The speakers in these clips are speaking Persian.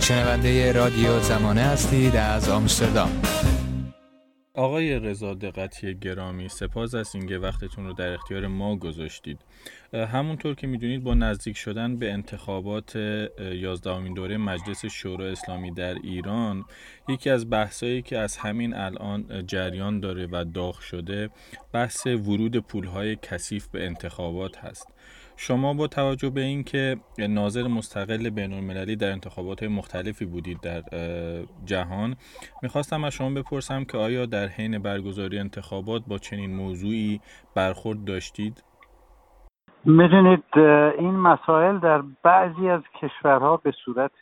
شنونده رادیو زمانه هستید از آمستردام. آقای رضا دقتی گرامی سپاس از اینکه وقتتون رو در اختیار ما گذاشتید. همونطور که می‌دونید با نزدیک شدن به انتخابات یازدهمین دوره مجلس شورای اسلامی در ایران یکی از بحثایی که از همین الان جریان داره و داغ شده بحث ورود پولهای کثیف به انتخابات هست. شما با توجه به اینکه ناظر مستقل بین المللی در انتخابات مختلفی بودید در جهان می‌خواستم از شما بپرسم که آیا در حین برگزاری انتخابات با چنین موضوعی برخورد داشتید؟ می‌دونید این مسائل در بعضی از کشورها به صورت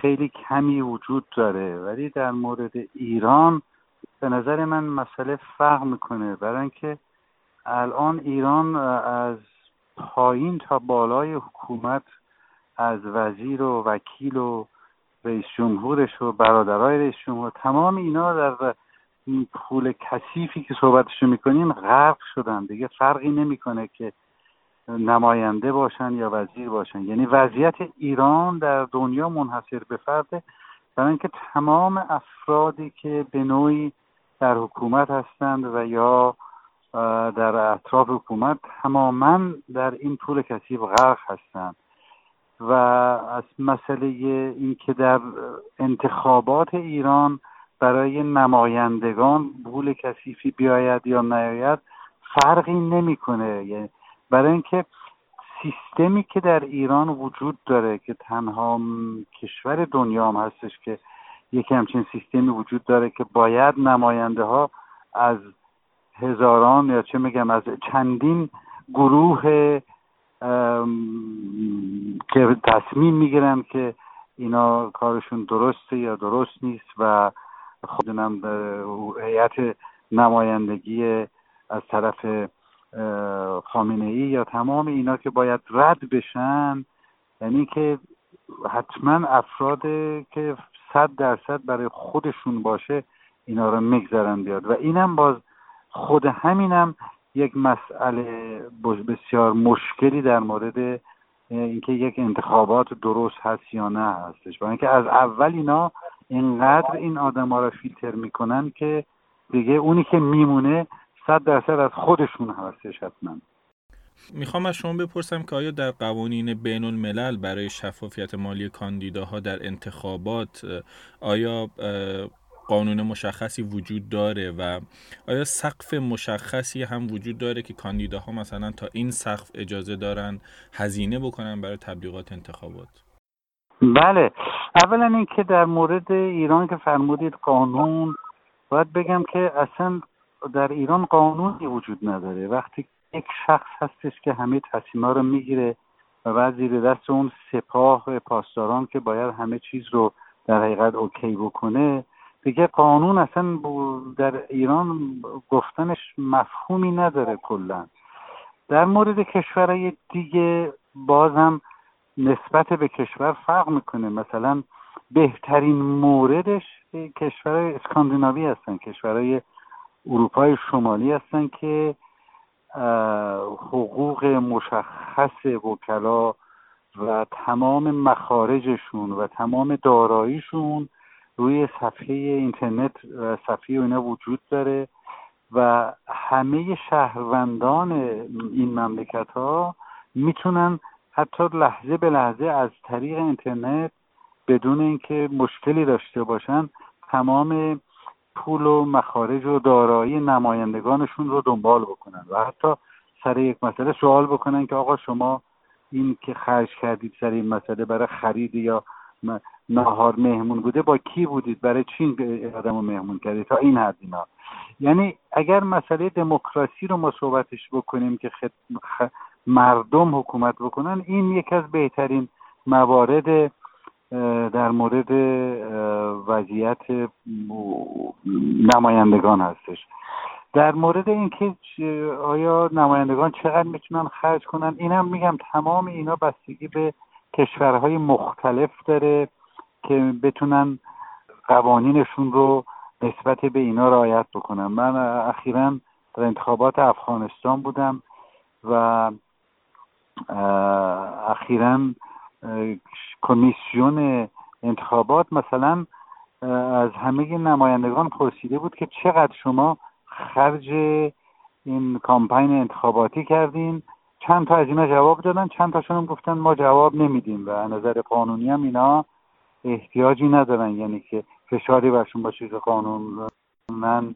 خیلی کمی وجود داره ولی در مورد ایران به نظر من مسئله فرق می‌کنه برای اینکه الان ایران از پایین تا بالای حکومت از وزیر و وکیل و رئیس جمهورش و برادرای رئیس جمهور تمام اینا در این پول کثیفی که صحبتش می‌کنیم غرق شدن. دیگه فرقی نمی‌کنه که نماینده باشن یا وزیر باشن. یعنی وضعیت ایران در دنیا منحصر به فرده برای اینکه تمام افرادی که به نوعی در حکومت هستند و یا در اطراف حکومت تماما در این پول کثیف غرق هستند و از مسئله اینکه در انتخابات ایران برای نمایندگان پول کثیفی بیاید یا نیاید فرقی نمی‌کنه. یعنی برای اینکه سیستمی که در ایران وجود داره که تنها کشور دنیا هم هستش که یک همچین سیستمی وجود داره که باید نماینده ها از هزاران یا چه میگم از چندین گروه که تصمیم می‌گیرن که اینا کارشون درسته یا درست نیست و خودنم هیئت نمایندگی از طرف خامنه ای یا تمام اینا که باید رد بشن. یعنی که حتما افراد که صد درصد برای خودشون باشه اینا رو میگذرن بیاد. و اینم باز خود همینم یک مسئله بسیار مشکلی در مورد اینکه یک انتخابات درست هست یا نه هستش. برای اینکه از اول اینا اینقدر این آدم ها رو فیلتر می‌کنن که دیگه اونی که میمونه صد درصد از خودشون هستش حتما. می‌خوام از شما بپرسم که آیا در قوانین بین الملل برای شفافیت مالی کاندیداها در انتخابات آیا قانون مشخصی وجود داره و آیا سقف مشخصی هم وجود داره که کاندیداها مثلا تا این سقف اجازه دارن هزینه بکنن برای تبلیغات انتخابات؟ بله اولا اینکه در مورد ایران که فرمودید قانون باید بگم که اصلا در ایران قانونی وجود نداره. وقتی یک شخص هستش که همه تصمیما رو می‌گیره و بعد زیر دست اون سپاه پاسداران که باید همه چیز رو در حقیقت اوکی بکنه دیگه قانون اصلا در ایران گفتنش مفهومی نداره کلا. در مورد کشورهای دیگه بازم نسبت به کشور فرق می‌کنه. مثلا بهترین موردش کشورهای اسکاندیناوی هستن کشورهای اروپای شمالی هستن که حقوق مشخص وکلا و تمام مخارجشون و تمام داراییشون روی صفحه اینترنت و صفحه اینا وجود داره و همه شهروندان این مملکت ها می‌تونن حتی لحظه به لحظه از طریق اینترنت بدون اینکه مشکلی داشته باشن تمام پول و مخارج و دارایی نمایندگانشون رو دنبال بکنن و حتی سر یک مسئله سوال بکنن که آقا شما این که خرج کردید سر این مسئله برای خرید یا نهار مهمون بوده با کی بودید؟ برای چی آدم رو مهمون کردید؟ تا این حد اینا. یعنی اگر مسئله دموکراسی رو ما صحبتش بکنیم که خد... مردم حکومت بکنن این یکی از بهترین موارد در مورد وضعیت نمایندگان هستش. در مورد اینکه آیا نمایندگان چقدر می‌تونن خرج کنن اینم میگم تمام اینا بستگی به کشورهای مختلف داره که بتونن قوانینشون رو نسبت به اینا رعایت بکنن. من اخیرا در انتخابات افغانستان بودم و اخیرا کمیسیون انتخابات مثلا از همه نمایندگان پرسیده بود که چقدر شما خرج این کامپین انتخاباتی کردین چند تا از اینا جواب دادن چند تاشون گفتن ما جواب نمیدیم و نظر قانونی هم اینا احتیاجی ندارن. یعنی که فشاری برشون باشه که قانون من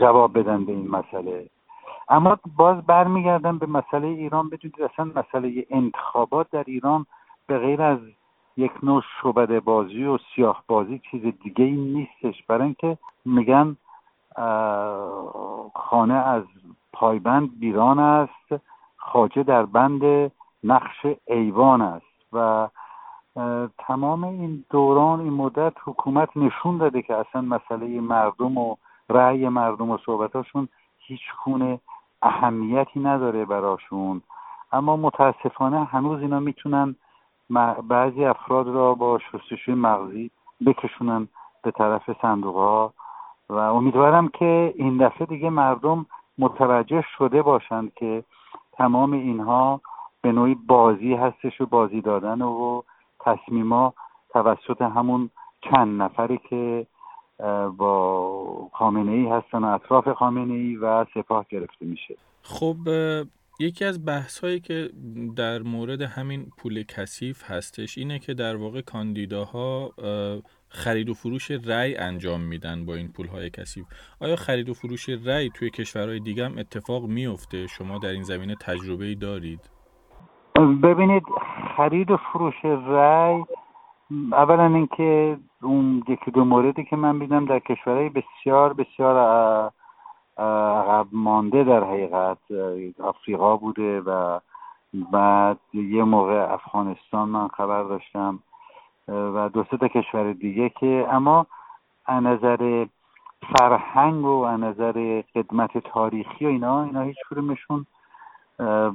جواب بدن به این مسئله. اما باز برمیگردم به مسئله ایران. بدونید اصلا مسئله انتخابات در ایران به غیر از یک نوع شبده بازی و سیاه بازی چیز دیگه ای نیستش. برای اینکه میگن خانه از پایبند بیران است خاجه در بند نقش ایوان است و تمام این دوران این مدت حکومت نشون داده که اصلا مسئله مردم و رأی مردم و صحبتاشون هیچ خونه اهمیتی نداره براشون. اما متاسفانه هنوز اینا می‌تونن بعضی افراد را با شستشوی مغزی بکشونن به طرف صندوق ها و امیدوارم که این دفعه دیگه مردم متوجه شده باشند که تمام اینها به نوعی بازی هستش و بازی دادن و تصمیما توسط همون چند نفری که با خامنه ای هستن و اطراف خامنه ای و سپاه گرفته میشه. خب یکی از بحث هایی که در مورد همین پول کثیف هستش اینه که در واقع کاندیداها خرید و فروش رأی انجام میدن با این پول های کثیف. آیا خرید و فروش رأی توی کشورهای دیگه هم اتفاق میفته؟ شما در این زمینه تجربه ای دارید؟ ببینید خرید و فروش رأی اولا اینکه اون یکی دو موردی که من بیدم در کشورهای بسیار بسیار مانده در حقیقت آفریقا بوده و بعد یه موقع افغانستان من خبر داشتم و دو تا کشور دیگه که اما از نظر فرهنگ و از نظر خدمت تاریخی و اینا اینا هیچ کدومشون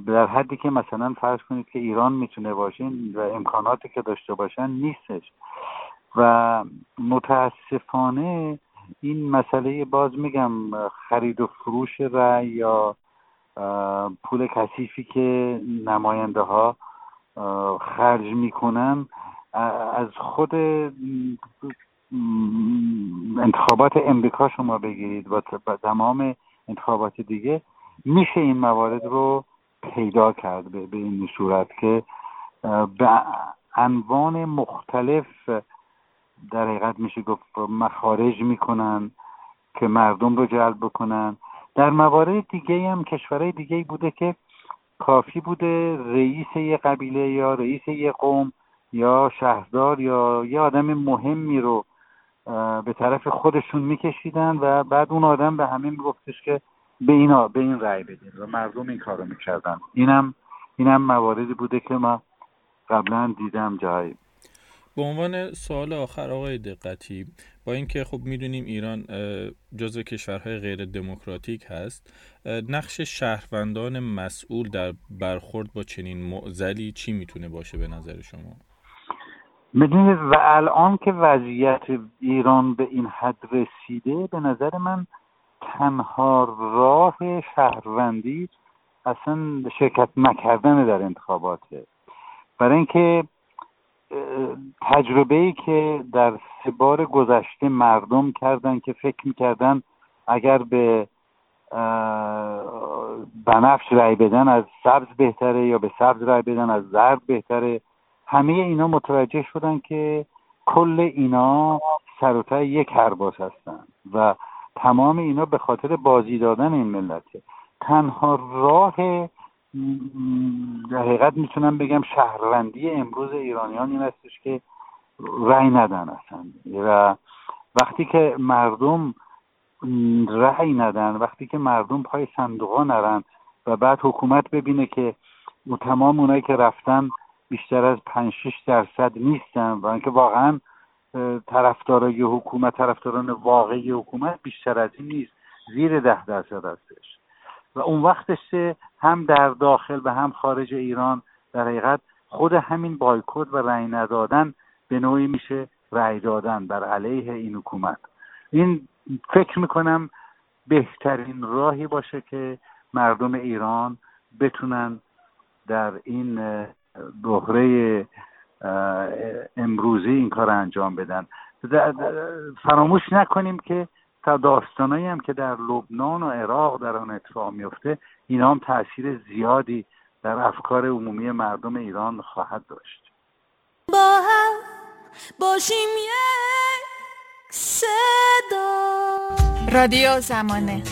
در حدی که مثلا فرض کنید که ایران می‌تونه باشه و امکاناتی که داشته باشن نیستش. و متاسفانه این مسئله باز میگم خرید و فروش رأی یا پول کثیفی که نماینده ها خرج می‌کنن از خود انتخابات امریکا شما بگیرید و تمام انتخابات دیگه میشه این موارد رو پیدا کرد به این صورت که به انوان مختلف در حقیقت میشه گفت مخارج می‌کنن که مردم رو جلب بکنن. در موارد دیگه هم کشورهای دیگه بوده که کافی بوده رئیس یه قبیله یا رئیس یه قوم یا شهردار یا یه آدم مهمی رو به طرف خودشون میکشیدن و بعد اون آدم به همه میگفتش که به اینا به این رأی بدین و مردم این کارو می‌کردن. اینم اینم مواردی بوده که ما قبلا دیدم جایی به عنوان سوال آخر آقای دقتی با اینکه خب می‌دونیم ایران جزو کشورهای غیر دموکراتیک هست نقش شهروندان مسئول در برخورد با چنین معزلی چی می‌تونه باشه به نظر شما؟ می‌دونید و الان که وضعیت ایران به این حد رسیده به نظر من تنها راه شهروندی اصلا شرکت نکردن در انتخاباته. برای اینکه تجربه ای که در سه بار گذشته مردم کردن که فکر می‌کردن اگر به بنفش رای بدن از سبز بهتره یا به سبز رای بدن از زرد بهتره همه اینا متوجه شدن که کل اینا سر یک هرباس هستن و تمام اینا به خاطر بازی دادن این ملته تنها راه در حقیقت می‌تونم بگم شهروندی امروز ایرانیان این هستش که رأی ندن اصلا. و وقتی که مردم رأی ندن وقتی که مردم پای صندوق نرن و بعد حکومت ببینه که تمام اونایی که رفتن بیشتر از پنج شش درصد نیستن و اینکه واقعا طرفدارای حکومت طرفداران واقعی حکومت بیشتر از این نیست. زیر ده درصد هستش. و اون وقتش هم در داخل و هم خارج ایران. در حقیقت خود همین بایکوت و رأی ندادن به نوعی میشه رأی دادن بر علیه این حکومت. این فکر می‌کنم بهترین راهی باشه که مردم ایران بتونن در این بحره امروزی این کار انجام بدن. فراموش نکنیم که تا داستانایی هم که در لبنان و عراق در آن اتفاق میفته اینا هم تاثیر زیادی در افکار عمومی مردم ایران خواهد داشت. با هم باشیم یک صدا. رادیو زمانه.